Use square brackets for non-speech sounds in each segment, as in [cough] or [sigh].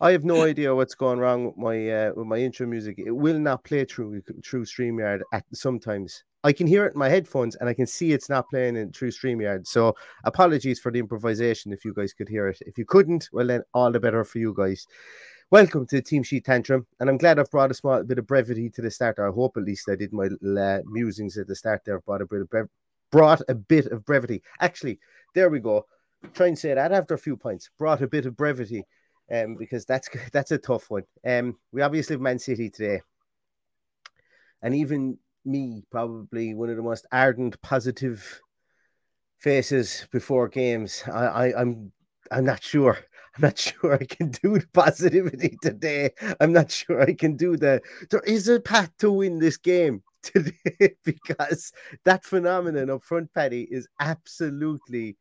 I have no idea what's going wrong with my uh, with my intro music. It will not play through through Streamyard at sometimes. I can hear it in my headphones and I can see it's not playing in through Streamyard. So apologies for the improvisation if you guys could hear it. If you couldn't, well then all the better for you guys. Welcome to Team Sheet Tantrum, and I'm glad I've brought a small bit of brevity to the start. I hope at least I did my uh, musings at the start there. Brought a bit of brev- brought a bit of brevity. Actually, there we go. Try and say that after a few points. Brought a bit of brevity, um, because that's [laughs] that's a tough one. Um, we obviously have Man City today, and even me, probably one of the most ardent, positive faces before games. I, I I'm I'm not sure. I'm not [laughs] sure I can do the positivity today. I'm not sure I can do that. There is a path to win this game [laughs] today because that phenomenon up front, Patty, is absolutely.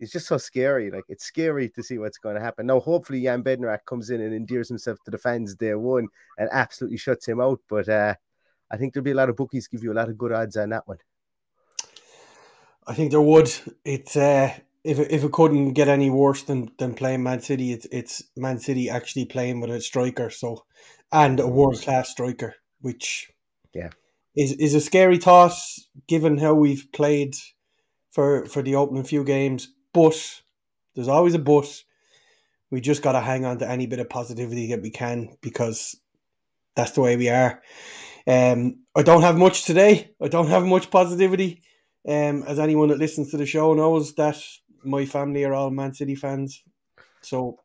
It's just so scary. Like it's scary to see what's going to happen. Now, hopefully, Jan Bednarek comes in and endears himself to the fans day one and absolutely shuts him out. But uh, I think there'll be a lot of bookies give you a lot of good odds on that one. I think there would. It's uh, if it, if it couldn't get any worse than than playing Man City, it's it's Man City actually playing with a striker, so and a world class striker, which yeah is is a scary thought given how we've played for for the opening few games. But there's always a but. We just got to hang on to any bit of positivity that we can because that's the way we are. Um, I don't have much today. I don't have much positivity. Um, as anyone that listens to the show knows that my family are all Man City fans, so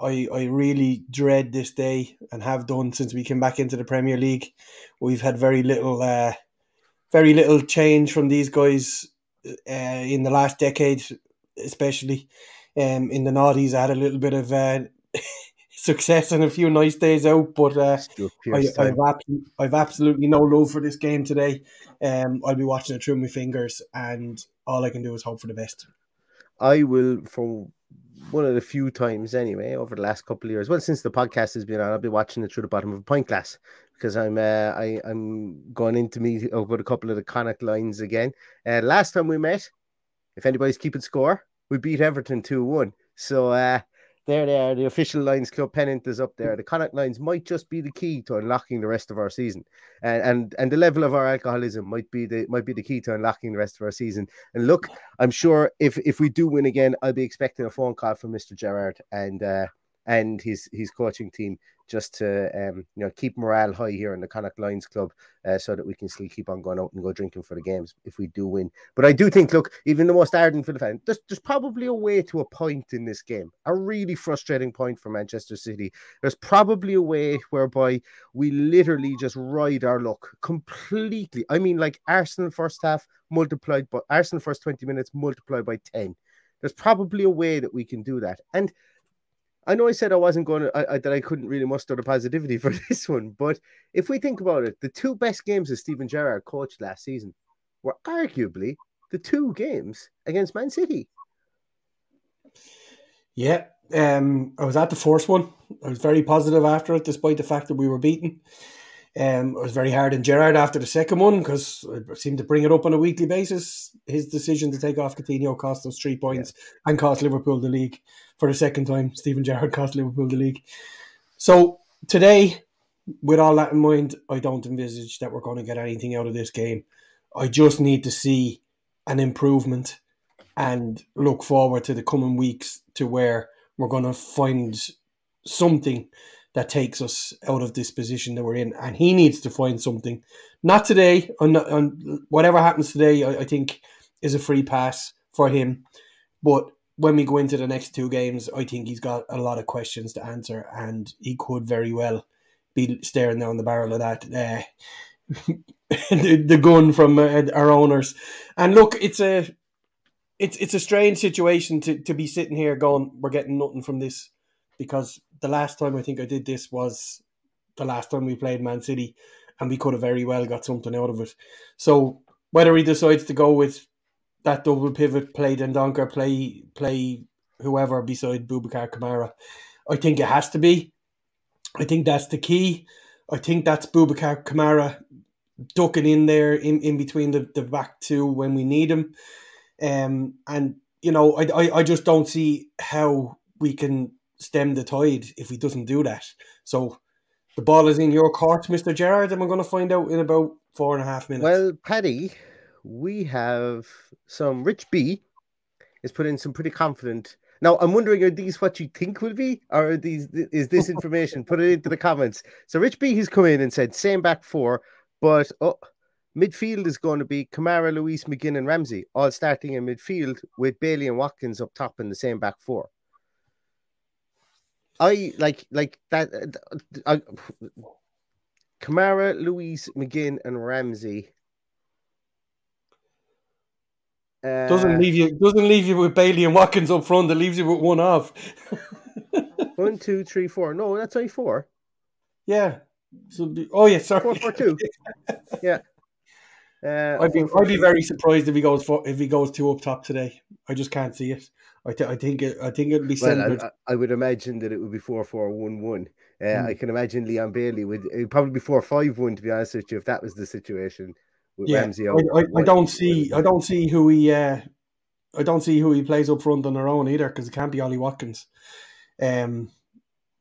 I I really dread this day and have done since we came back into the Premier League. We've had very little, uh, very little change from these guys uh, in the last decade, especially. Um, in the noughties, I had a little bit of uh, [laughs] success and a few nice days out, but uh, I, I've, I've absolutely no love for this game today. Um, I'll be watching it through my fingers, and all I can do is hope for the best. I will, for one of the few times anyway, over the last couple of years, well, since the podcast has been on, I'll be watching it through the bottom of a pint glass because I'm uh, I, I'm going into meet over a couple of the Connacht Lions again. Uh, last time we met, if anybody's keeping score, we beat Everton 2 1. So uh, there they are. The official Lions Club pennant is up there. The Connacht Lions might just be the key to unlocking the rest of our season, and and, and the level of our alcoholism might be the might be the key to unlocking the rest of our season. And look, I'm sure if if we do win again, I'll be expecting a phone call from Mr. Gerrard and uh, and his his coaching team just to um, you know keep morale high here in the Connacht Lions Club, uh, so that we can still keep on going out and go drinking for the games if we do win. But I do think, look, even the most ardent the fan, there's, there's probably a way to a point in this game, a really frustrating point for Manchester City. There's probably a way whereby we literally just ride our luck completely. I mean, like Arsenal first half multiplied, by Arsenal first 20 minutes multiplied by 10 There's probably a way that we can do that. And I know I said I wasn't going to, I, I, that I couldn't really muster the positivity [laughs] for this one, but if we think about it, the two best games that Steven Gerrard coached last season were arguably the two games against Man City. Yeah, um, I was at the first one. I was very positive after it, despite the fact that we were beaten. Um, it was very hard on Gerrard after the second one because I seemed to bring it up on a weekly basis. His decision to take off Coutinho cost us three points yeah. and cost Liverpool the league for the second time. Steven Gerrard cost Liverpool the league. So today, with all that in mind, I don't envisage that we're going to get anything out of this game. I just need to see an improvement and look forward to the coming weeks to where we're going to find something that takes us out of this position that we're in. And he needs to find something. Not today. On, on whatever happens today, I, I, think is a free pass for him. But when we go into the next two games, I think he's got a lot of questions to answer, and he could very well be staring down the barrel of that. Uh, [laughs] the, the, gun from uh, our owners, and look, it's a it's it's a strange situation to, to be sitting here going, we're getting nothing from this because the last time I think I did this was the last time we played Man City and we could have very well got something out of it. So whether he decides to go with that double pivot, play Dendoncker, play play whoever beside Boubacar Kamara, I think it has to be. I think that's the key. I think that's Boubacar Kamara ducking in there in, in between the, the back two when we need him. Um, and you know, I, I, I just don't see how we can stem the tide if he doesn't do that. So the ball is in your court, Mr. Gerrard, and we're going to find out in about four and a half minutes. Well, Paddy, we have some Rich B is put in some pretty confident. Now, I'm wondering, are these what you think will be, or are these is this [laughs] information? put it into the comments. So, Rich B, he's come in and said same back four, but oh, Midfield is going to be Kamara, Luiz, McGinn, and Ramsey, all starting in midfield with Bailey and Watkins up top in the same back four. I like like that. Uh, I, Kamara, Luiz, McGinn, and Ramsey. Uh, doesn't leave you doesn't leave you with Bailey and Watkins up front. That leaves you with one off. [laughs] one, two, three, four. No, that's only four. Yeah. So, oh yeah, sorry. Four, four, two. [laughs] yeah. Uh, I'd be I'd be very surprised if he goes for, if he goes two up top today. I just can't see it. I, th- I think it, I think it'll be well, I, I, would imagine that it would be four four one one. Uh, mm. I can imagine Leon Bailey would probably be four five one to be honest with you if that was the situation. yeah, Ramsey I, I, I, don't see I don't see who he uh, I don't see who he plays up front on their own either because it can't be Ollie Watkins. Um,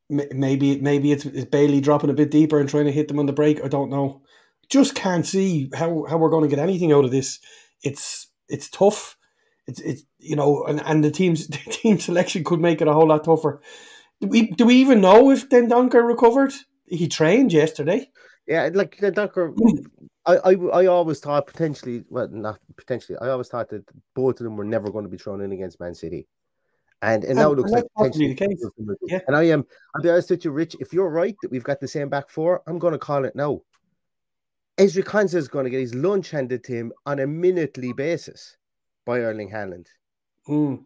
maybe maybe it's, it's Bailey dropping a bit deeper and trying to hit them on the break. I don't know just can't see how, how we're going to get anything out of this. It's it's tough. It's it's you know, and, and the team's [laughs] the team selection could make it a whole lot tougher. Do we do we even know if Dendoncker recovered? He trained yesterday. Yeah, like Dendoncker, I, I I always thought potentially, well, not potentially. I always thought that both of them were never going to be thrown in against Man City. And, and, now it looks like potentially the case. Yeah. And I am, I'll be honest with you, Rich. If you're right that we've got the same back four, I'm going to call it now. Ezri Konsa is going to get his lunch handed to him on a minutely basis by Erling Haaland. Mm.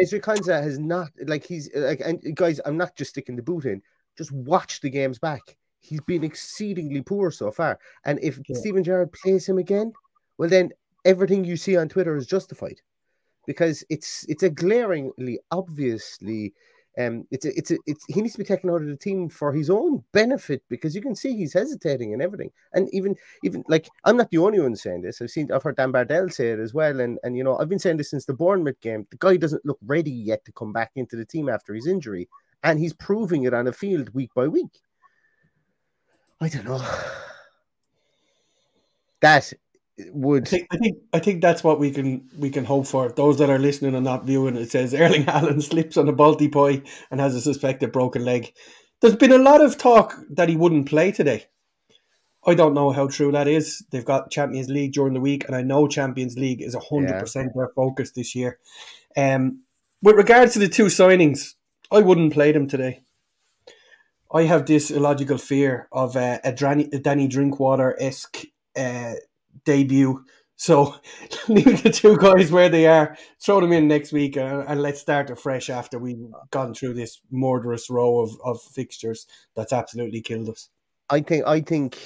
Ezri Konsa has not like he's like and guys, I'm not just sticking the boot in. Just watch the games back. He's been exceedingly poor so far. And if yeah. Steven Gerrard plays him again, well then everything you see on Twitter is justified. Because it's it's a glaringly obviously um, it's a, it's a, it's he needs to be taken out of the team for his own benefit because you can see he's hesitating and everything. And even even like I'm not the only one saying this. I've seen I've heard Dan Bardell say it as well. And and you know I've been saying this since the Bournemouth game. The guy doesn't look ready yet to come back into the team after his injury, and he's proving it on the field week by week. I don't know. [sighs] That would I think, I think I think that's what we can we can hope for. Those that are listening and not viewing, it says Erling [laughs] Haaland slips on a balti pie and has a suspected broken leg. There's been a lot of talk that he wouldn't play today. I don't know how true that is. They've got Champions League during the week, and I know Champions League is hundred yeah. percent their focus this year. Um, with regards to the two signings, I wouldn't play them today. I have this illogical fear of uh, a, Danny, a Danny Drinkwater esque uh, debut So [laughs] leave the two guys where they are, throw them in next week, and, and let's start afresh after we've gone through this murderous row of, of fixtures that's absolutely killed us. I think I think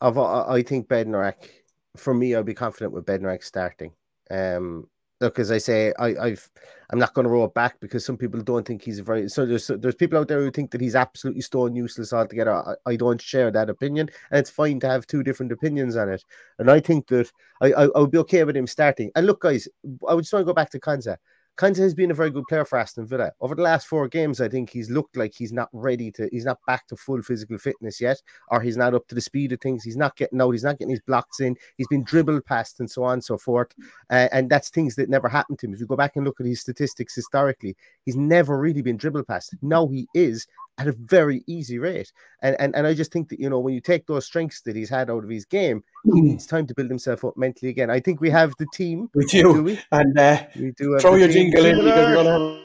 of I think Bednarek. For me, I'd be confident with Bednarek starting. Um, look, as I say, I, I've I'm not going to roll back because some people don't think he's a very so there's there's people out there who think that he's absolutely stone useless altogether. I, I don't share that opinion, and it's fine to have two different opinions on it. And I think that I I, I would be okay with him starting. And look, guys, I would just want to go back to Konsa. Konsa has been a very good player for Aston Villa. Over the last four games, I think he's looked like he's not ready to, he's not back to full physical fitness yet, or he's not up to the speed of things. He's not getting out, he's not getting his blocks in, he's been dribbled past and so on and so forth. Uh, and that's things that never happened to him. If you go back and look at his statistics historically, he's never really been dribbled past. Now he is, at a very easy rate. And, and and I just think that you know when you take those strengths that he's had out of his game, he hmm. needs time to build himself up mentally again. I think we have the team. We do, do we? and uh, we do. throw your jingle in because we're gonna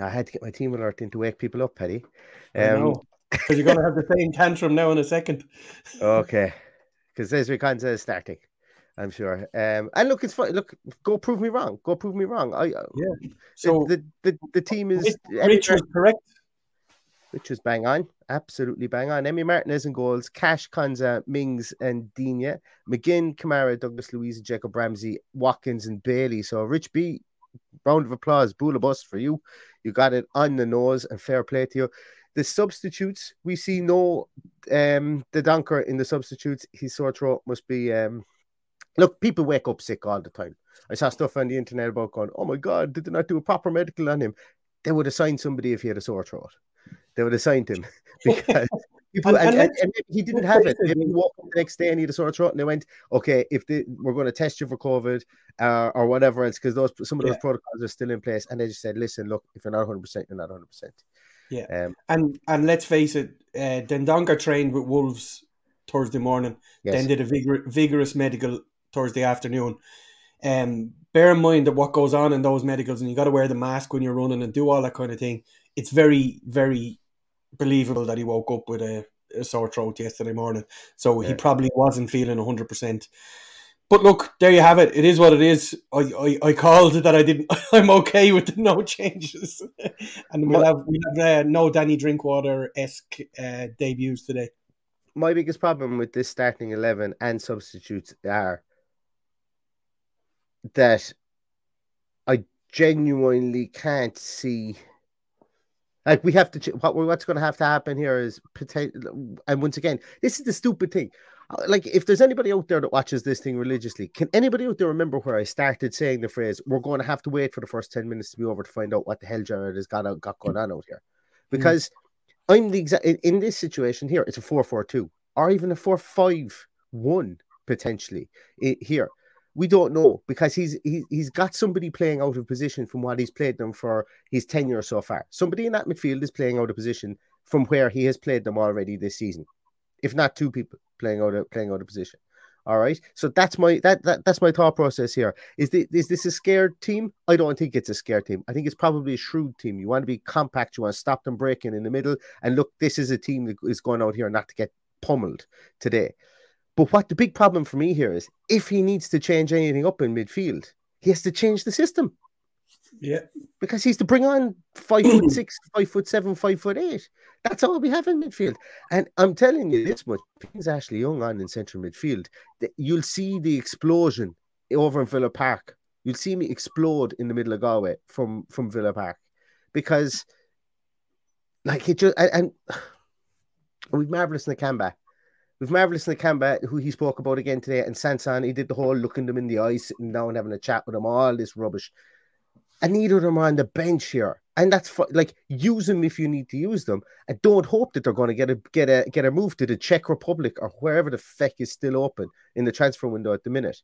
I had to get my team alert in to wake people up, Paddy. Um, because you're going to have the same tantrum now in a second. [laughs] okay, because this Ezri Konsa is starting. I'm sure. Um, and look, it's fine. Look, go prove me wrong. Go prove me wrong. I uh, yeah. So the the, the, team is Rich was correct. Which was bang on, absolutely bang on. Emi Martinez in goals, Cash, Konsa, Mings, and Digne, McGinn, Kamara, Douglas Luiz, and Jacob Ramsey, Watkins, and Bailey. So Rich B, round of applause, Bula bus for you. You got it on the nose, and fair play to you. The substitutes, we see no um Dendoncker in the substitutes. His sore throat must be um look, people wake up sick all the time. I saw stuff on the internet about going, oh my god, did they not do a proper medical on him? They would assign somebody if he had a sore throat. They would assign him [laughs] because People, and, and, and, and, he didn't have it. Maybe he up the next day and he had a sore throat, and they went, "Okay, if the, we're going to test you for COVID uh, or whatever else, because those some of those yeah. protocols are still in place." And they just said, "Listen, look, if you're not 100, percent you're not 100." percent Yeah, um, and and let's face it, uh, Dendoncker trained with Wolves Thursday morning, yes. then did a vigor- vigorous medical Thursday afternoon. Um, bear in mind that what goes on in those medicals, and you got to wear the mask when you're running and do all that kind of thing. It's very, very believable that he woke up with a, a sore throat yesterday morning. So yeah. he probably wasn't feeling 100%. But look, there you have it. It is what it is. I, I, I called that I didn't. [laughs] I'm okay with the no changes, [laughs] and we'll have we have uh, no Danny Drinkwater esque uh, debuts today. My biggest problem with this starting eleven and substitutes are that I genuinely can't see like we have to, what what's going to have to happen here is potential. And once again, this is the stupid thing. Uh, like, if there's anybody out there that watches this thing religiously, can anybody out there remember where I started saying the phrase, "We're going to have to wait for the first ten minutes to be over to find out what the hell Jared has got out, got going on out here?" Mm. Because mm. I'm the exact in this situation here. It's a four-four-two or even a four-five-one potentially here we don't know because he's he, he's got somebody playing out of position from what he's played them for his tenure so far. Somebody in that midfield is playing out of position from where he has played them already this season, if not two people playing out of playing out of position. All right, so that's my that, that that's my thought process here. Is this is this a scared team? I don't think it's a scared team. I think it's probably a shrewd team. You want to be compact. You want to stop them breaking in the middle. And look, this is a team that is going out here not to get pummeled today. But what the big problem for me here is if he needs to change anything up in midfield, he has to change the system. Yeah. because he's to bring on five foot six, five foot seven, five foot eight. That's all we have in midfield. And I'm telling you this much: things Ashley Young on in central midfield, you'll see the explosion over in Villa Park. You'll see me explode in the middle of Galway from from Villa Park because, like it just and, and [sighs] we've marvelous in the Nakamba. We've marvelous Nakamba, who he spoke about again today, and Sanson, He did the whole looking them in the eye, sitting down, having a chat with them, all this rubbish. And neither of them are on the bench here, and that's fu- like use them if you need to use them, and don't hope that they're going to get a get a get a move to the Czech Republic or wherever the feck is still open in the transfer window at the minute.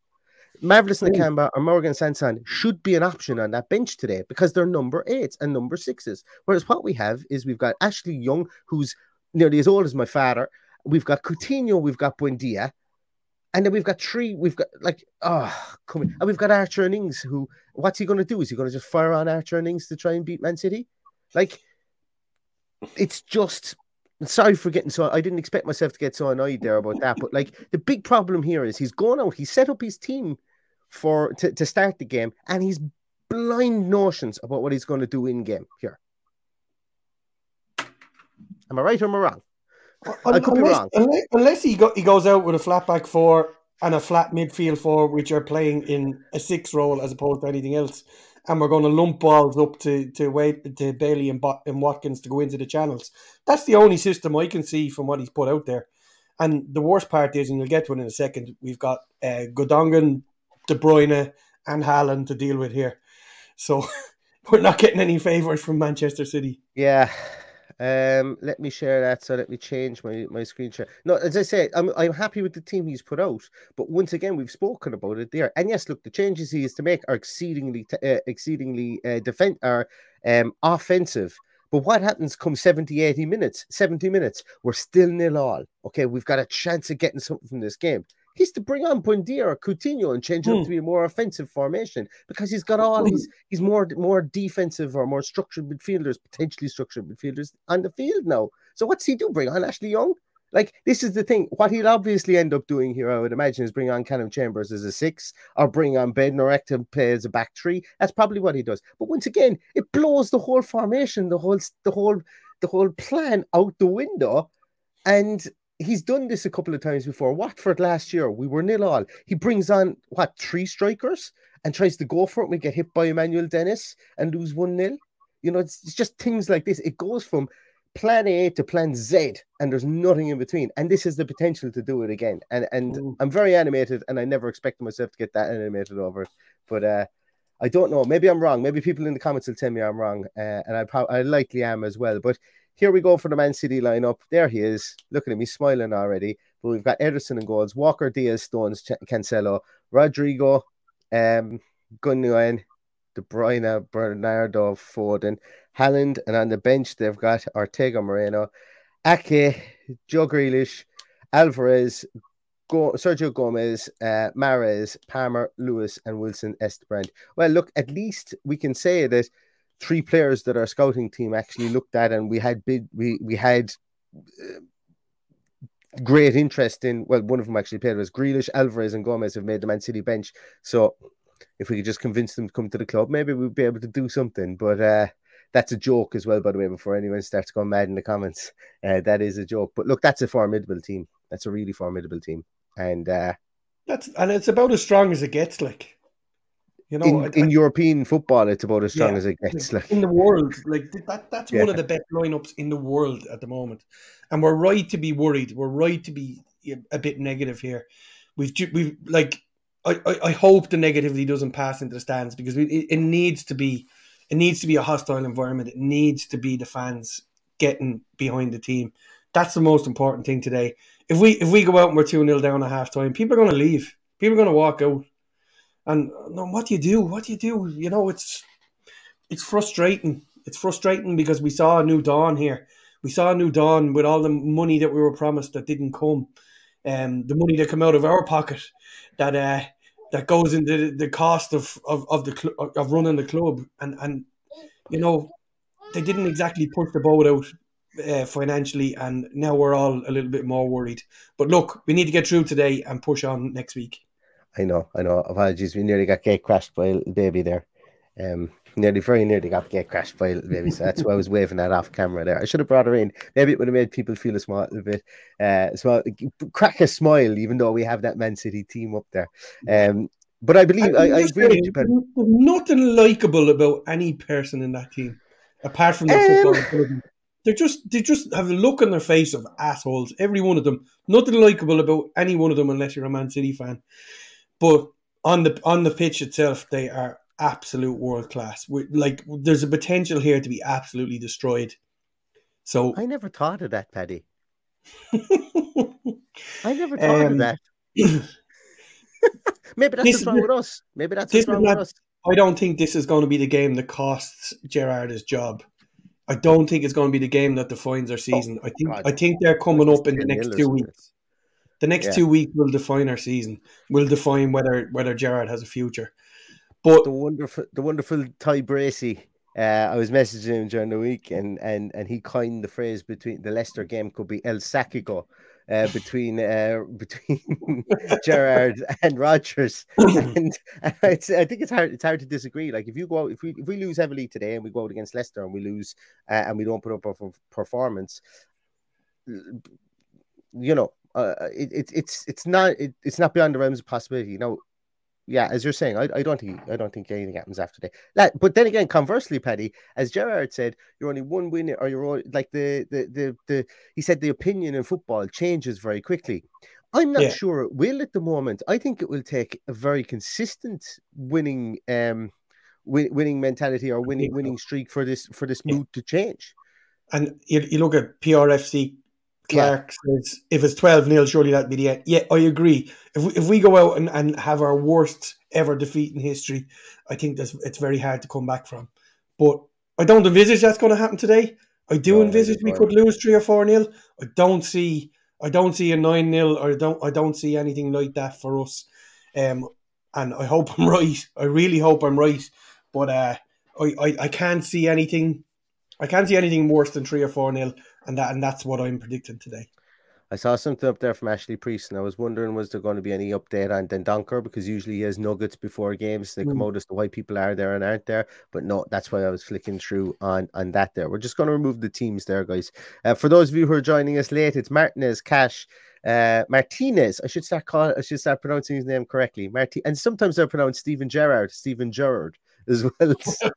Marvelous hmm. Nakamba or Morgan Sanson should be an option on that bench today because they're number eights and number sixes. Whereas what we have is we've got Ashley Young, who's nearly as old as my father. We've got Coutinho, we've got Buendia, and then we've got three. We've got like oh, come on, and we've got Archer and Ings. Who what's he going to do? Is he going to just fire on Archer and Ings to try and beat Man City? Like it's just. Sorry for getting so. I didn't expect myself to get so annoyed there about that. But like the big problem here is he's gone out. He set up his team for to, to start the game, and he's blind notions about what he's going to do in game here. Am I right or am I wrong? I could be unless, wrong. Unless, he, go, he goes out with a flat back four and a flat midfield four, which are playing in a six role as opposed to anything else, and we're going to lump balls up to to wait to Bailey and, and Watkins to go into the channels. That's the only system I can see from what he's put out there. And the worst part is, and you'll get to it in a second, we've got uh, Gundogan, De Bruyne, and Haaland to deal with here. So [laughs] we're not getting any favours from Manchester City. Yeah. Um, let me share that. So let me change my, my screen share. No, as I say, I'm I'm happy with the team he's put out. But once again, we've spoken about it there. And yes, look, the changes he is to make are exceedingly t- uh, exceedingly uh, defend are um offensive. But what happens come 70, 80 minutes, 70 minutes? We're still nil all. Okay, we've got a chance of getting something from this game. He's to bring on Buendia or Coutinho and change it up Hmm. to be a more offensive formation because he's got all he's he's more more defensive or more structured midfielders, potentially structured midfielders on the field now. So what's he do? Bring on Ashley Young? Like this is the thing. What he'll obviously end up doing here, I would imagine, is bring on Callum Chambers as a six, or bring on Ben to play as a back three. That's probably what he does. But once again, it blows the whole formation, the whole, the whole, the whole plan out the window. And he's done this a couple of times before. Watford last year, we were nil all. He brings on what three strikers and tries to go for it. We get hit by Emmanuel Dennis and lose one nil. You know, it's, it's just things like this. It goes from plan A to plan Z, and there's nothing in between. And this has the potential to do it again. And and Mm. I'm very animated, and I never expected myself to get that animated over it. But uh, I don't know. Maybe I'm wrong. Maybe people in the comments will tell me I'm wrong, uh, and I probably I likely am as well. But here we go for the Man City lineup. There he is, looking at me, smiling already. But we've got Ederson and goals, Walker, Dias, Stones, Cancelo, Rodrigo, um, Gundogan, De Bruyne, Bernardo, Foden, Haaland, and on the bench they've got Ortega Moreno, Ake, Joe Grealish, Alvarez, Go- Sergio Gomez, uh, Mares, Palmer, Lewis, and Wilson Esbrand. Well, look, at least we can say that three players that our scouting team actually looked at, and we had bid, we we had uh, great interest in. Well, one of them actually played was Grealish, Alvarez, and Gomez have made the Man City bench. So if we could just convince them to come to the club, maybe we'd be able to do something. But uh, that's a joke as well, by the way. Before anyone starts going mad in the comments, uh, that is a joke. But look, that's a formidable team. That's a really formidable team. And uh, That's and it's about as strong as it gets. Like you know, in, I- in European football, it's about as strong Yeah, as it gets. like, in the world. Like that, that's one of the best lineups in the world at the moment, and we're right to be worried. We're right to be a bit negative here. We've we've like I, I, I hope the negativity doesn't pass into the stands because we, it, it needs to be it needs to be a hostile environment. It needs to be the fans getting behind the team. That's the most important thing today. If we if we go out and we're two 0 down at half time, people are going to leave. People are going to walk out. And no, what do you do? What do you do? You know, it's it's frustrating. It's frustrating because we saw a new dawn here. We saw a new dawn with all the money that we were promised that didn't come, um, the money that come out of our pocket, that uh, that goes into the, the cost of of, of the cl- of running the club, and and you know they didn't exactly push the boat out uh, financially, and now we're all a little bit more worried. But look, we need to get through today and push on next week. I know, I know. Apologies, we nearly got gate crashed by a little baby there. Um, nearly very nearly got get crashed by a little baby. So that's why I was waving that off camera there. I should have brought her in. Maybe it would have made people feel a small a bit uh small crack a smile, even though we have that Man City team up there. Um but I believe I, I just agree there's nothing likable about any person in that team, apart from the Um, football ability. They just they just have a look on their face of assholes. Every one of them. Nothing likable about any one of them unless you're a Man City fan. But on the on the pitch itself, they are absolute world class. Like there's a potential here to be absolutely destroyed. So I never thought of that, Paddy. [laughs] I never thought of Um, that. [coughs] Maybe that's this what's wrong with us. Maybe that's what's wrong is with us. I don't think this is going to be the game that costs Gerrard his job. I don't think it's going to be the game that defines our season. I think Oh, God. I think they're coming up in the next two weeks. The next Yeah. two weeks will define our season. Will define whether whether Gerrard has a future. But the wonderful, the wonderful Ty Bracey. Uh, I was messaging him during the week, and and and he coined the phrase between the Leicester game could be El Sacico, uh, [laughs] between uh, between [laughs] Gerrard and Rodgers, [coughs] and, and it's, I think it's hard it's hard to disagree. Like if you go out, if we if we lose heavily today and we go out against Leicester and we lose uh, and we don't put up a performance, you know, uh, it, it it's it's not it, it's not beyond the realms of possibility. You know, yeah, as you're saying, I, I don't think I don't think anything happens after that. That, but then again, conversely, Paddy, as Gerrard said, you're only one win, or you're only, like the, the the the he said the opinion in football changes very quickly. I'm not Yeah. sure it will at the moment. I think it will take a very consistent winning um win, winning mentality or winning winning streak for this for this Yeah. mood to change. and you, you look at PRFC Clark says if it's 12 0, surely that'd be the end. Yeah, I agree. If we, if we go out and, and have our worst ever defeat in history, I think that's it's very hard to come back from. But I don't envisage that's going to happen today. I do No, envisage we could lose three or four nil. I don't see I don't see a nine nil or I don't I don't see anything like that for us. Um, and I hope I'm [laughs] right. I really hope I'm right. But uh, I, I I can't see anything. I can't see anything worse than three or four nil, and that and that's what I'm predicting today. I saw something up there from Ashley Preece, and I was wondering was there going to be any update on Dendoncker because usually he has nuggets before games. They come Mm. out as to why people are there and aren't there, but no, that's why I was flicking through on on that. There, we're just going to remove the teams there, guys. Uh, for those of you who are joining us late, it's Martinez, Cash, uh, Martinez. I should start calling. I should start pronouncing his name correctly. Martin, and sometimes they're pronounced Steven Gerrard, Steven Gerrard as well. [laughs] So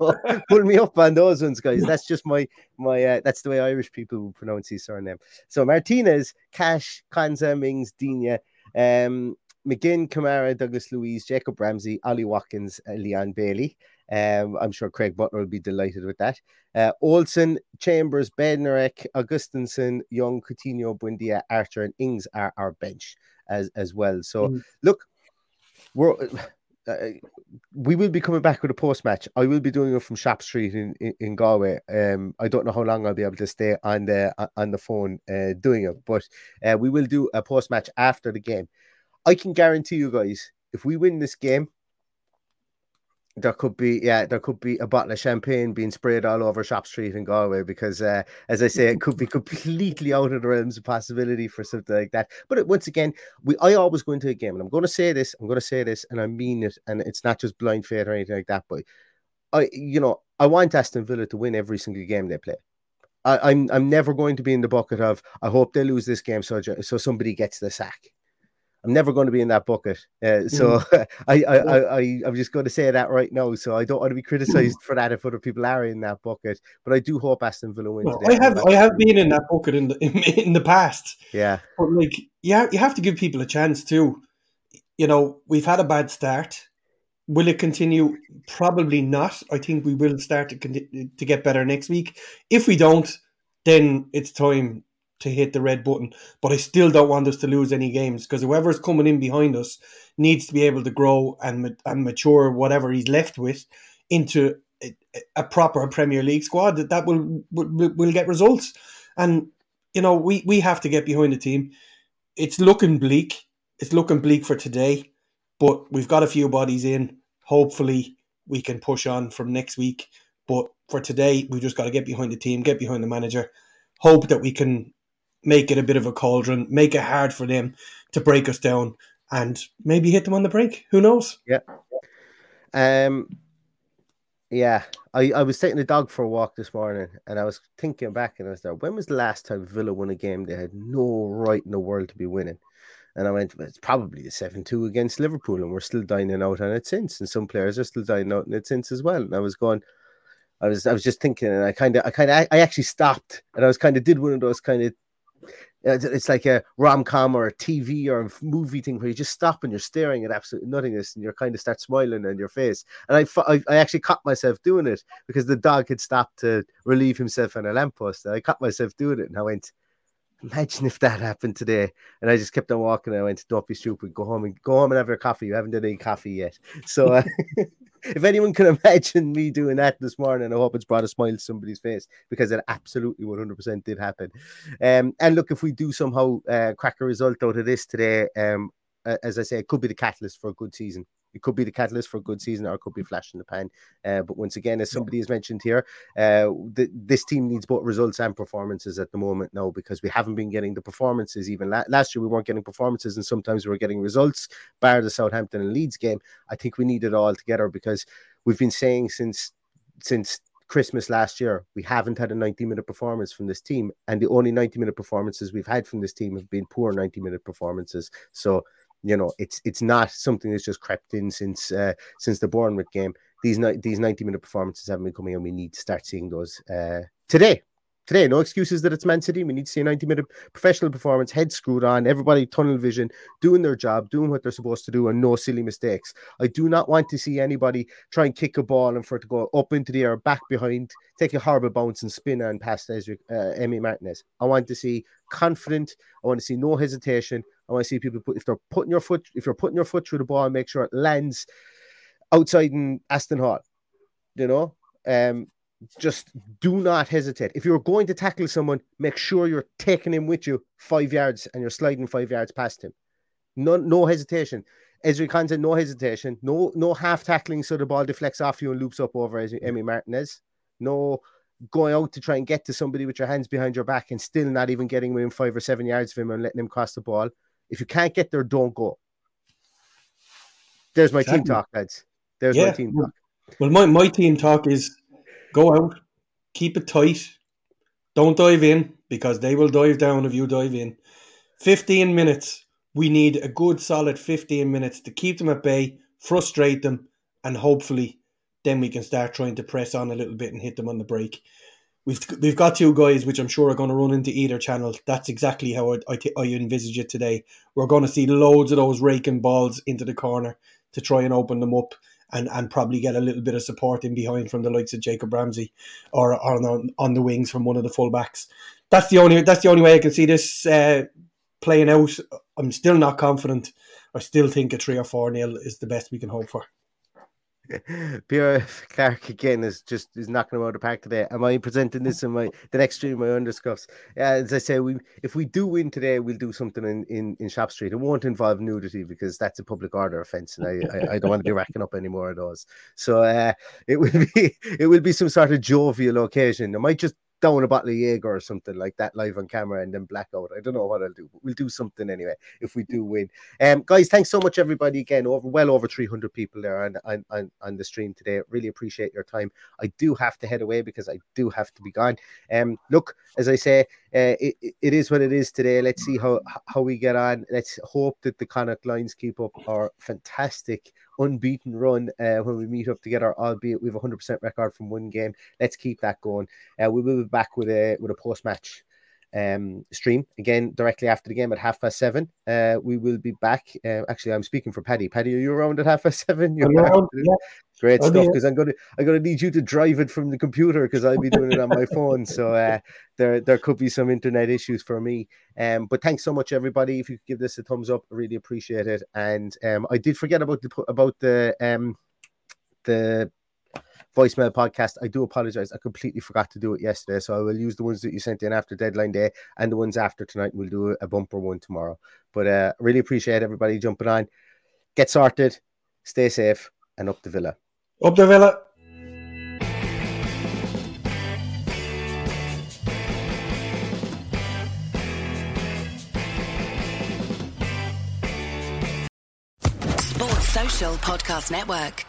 pull me up on those ones, guys. That's just my my. Uh, that's the way Irish people will pronounce his surname. So Martinez, Cash, Konsa, Mings, Digne, um, McGinn, Kamara, Douglas Luiz, Jacob Ramsey, Ollie Watkins, uh, Leon Bailey. Um, I'm sure Craig Butler will be delighted with that. Uh, Olsen, Chambers, Bednarek, Augustinsson, Young, Coutinho, Buendia, Archer, and Ings are our bench as as well. So Mm. look, we're. Uh, we will be coming back with a post match. I will be doing it from Shop Street in, in, in Galway. Um, I don't know how long I'll be able to stay on the on the phone uh, doing it, but uh, we will do a post match after the game. I can guarantee you guys, if we win this game, there could be yeah, there could be a bottle of champagne being sprayed all over Shop Street in Galway because, uh, as I say, it could be [laughs] completely out of the realms of possibility for something like that. But it, once again, we I always go into a game, and I'm going to say this, I'm going to say this, and I mean it, and it's not just blind faith or anything like that, but I, you know, I want Aston Villa to win every single game they play. I, I'm I'm never going to be in the bucket of I hope they lose this game so so somebody gets the sack. I'm never going to be in that bucket. Uh, so [laughs] I, I, I, I, I'm just going to say that right now. So I don't want to be criticized [laughs] for that if other people are in that bucket. But I do hope Aston Villa win today. I have I have been in that bucket in the in, in the past. Yeah, But like, yeah, you have to give people a chance too. You know, we've had a bad start. Will it continue? Probably not. I think we will start to to get better next week. If we don't, then it's time to hit the red button. But I still don't want us to lose any games because whoever's coming in behind us needs to be able to grow and and mature whatever he's left with into a, a proper Premier League squad that that will will, will get results. And you know, we we have to get behind the team. It's looking bleak. It's looking bleak for today, but we've got a few bodies in. Hopefully, we can push on from next week. But for today, we've just got to get behind the team, get behind the manager, hope that we can make it a bit of a cauldron, make it hard for them to break us down, and maybe hit them on the break. Who knows? Yeah. Um, Yeah, I, I was taking the dog for a walk this morning and I was thinking back and I was there, when was the last time Villa won a game they had no right in the world to be winning? And I went, it's probably the 7 2 against Liverpool, and we're still dining out on it since. And some players are still dining out on it since as well. And I was going, I was I was just thinking, and I kind of I kind of I actually stopped, and I was kind of did one of those kind of it's like a rom com or a TV or a movie thing where you just stop and you're staring at absolute nothingness and you're kind of start smiling on your face. And I, I, I, actually caught myself doing it because the dog had stopped to relieve himself on a lamppost. I caught myself doing it and I went, Imagine if that happened today. And I just kept on walking. And I went, Don't be stupid. Go home and go home and have your coffee. You haven't done any coffee yet. So uh, [laughs] if anyone can imagine me doing that this morning, I hope it's brought a smile to somebody's face because it absolutely 100% did happen. Um, and look, if we do somehow uh, crack a result out of this today, um, as I say, it could be the catalyst for a good season. It could be the catalyst for a good season, or it could be flash in the pan. Uh, but once again, as somebody has mentioned here, uh, the, this team needs both results and performances at the moment now because we haven't been getting the performances. Even la- last year, we weren't getting performances, and sometimes we were getting results. Bar the Southampton and Leeds game, I think we need it all together because we've been saying since since Christmas last year, we haven't had a 90 minute performance from this team. And the only 90 minute performances we've had from this team have been poor 90 minute performances. So you know, it's it's not something that's just crept in since uh, since the Bournemouth game. These these ninety minute performances haven't been coming, and we need to start seeing those uh, today. Today, no excuses that it's Man City. We need to see a 90 minute professional performance, head screwed on, everybody tunnel vision, doing their job, doing what they're supposed to do, and no silly mistakes. I do not want to see anybody try and kick a ball and for it to go up into the air, back behind, take a horrible bounce and spin and past Ezra, uh, Emi Martinez. I want to see confident. I want to see no hesitation. I want to see people put if they're putting your foot if you're putting your foot through the ball, make sure it lands outside in Aston Hall. You know, um, just do not hesitate. If you're going to tackle someone, make sure you're taking him with you five yards and you're sliding five yards past him. No, no hesitation. Ezri said no hesitation, no, no half tackling so the ball deflects off you and loops up over Emi Martinez. No going out to try and get to somebody with your hands behind your back and still not even getting within five or seven yards of him and letting him cross the ball. If you can't get there, don't go. There's my exactly. team talk, lads. There's yeah. my team talk. Well, my, my team talk is go out, keep it tight, don't dive in because they will dive down if you dive in. 15 minutes. We need a good solid 15 minutes to keep them at bay, frustrate them, and hopefully then we can start trying to press on a little bit and hit them on the break. We've we've got two guys which I'm sure are going to run into either channel. That's exactly how I, envisage it today. We're going to see loads of those raking balls into the corner to try and open them up and, and probably get a little bit of support in behind from the likes of Jacob Ramsey or, or on, on the wings from one of the fullbacks. That's the only that's the only way I can see this uh, playing out. I'm still not confident. I still think a three or four nil is the best we can hope for. [laughs] Pierre [laughs] Clark again is just is knocking him out of the park today. Am I presenting this in my the next stream my underscuffs? As I say, we if we do win today, we'll do something in, in, in Shop Street. It won't involve nudity because that's a public order offence, and I, I, I, don't want to be racking up any more of those. So uh, it will [laughs] be it will be some sort of jovial occasion. I might just down a bottle of Jaeger or something like that live on camera and then blackout. I don't know what I'll do, but we'll do something anyway if we do win. Um, guys, thanks so much everybody again. Over well over 300 people there on, on, on, on the stream today. Really appreciate your time. I do have to head away because I do have to be gone. Um, look, as I say, uh, it, it is what it is today. Let's see how how we get on. Let's hope that the Connacht Lions keep up our fantastic unbeaten run uh, when we meet up together, albeit we have a 100% record from one game. Let's keep that going. Uh, we will be back with a with a post match um, stream again directly after the game at half past seven. Uh, we will be back. Uh, actually, I'm speaking for Paddy. Paddy, are you around at half past seven? You're around, yeah. Great stuff because I'm gonna I'm gonna need you to drive it from the computer because I'll be doing it on my [laughs] phone. So uh, there there could be some internet issues for me. Um, but thanks so much everybody. If you could give this a thumbs up, I really appreciate it. And um, I did forget about the about the um the voicemail podcast. I do apologize. I completely forgot to do it yesterday. So I will use the ones that you sent in after deadline day and the ones after tonight. We'll do a bumper one tomorrow. But uh, really appreciate everybody jumping on. Get sorted, stay safe, and up the villa. Up the villa. Sports Social Podcast Network.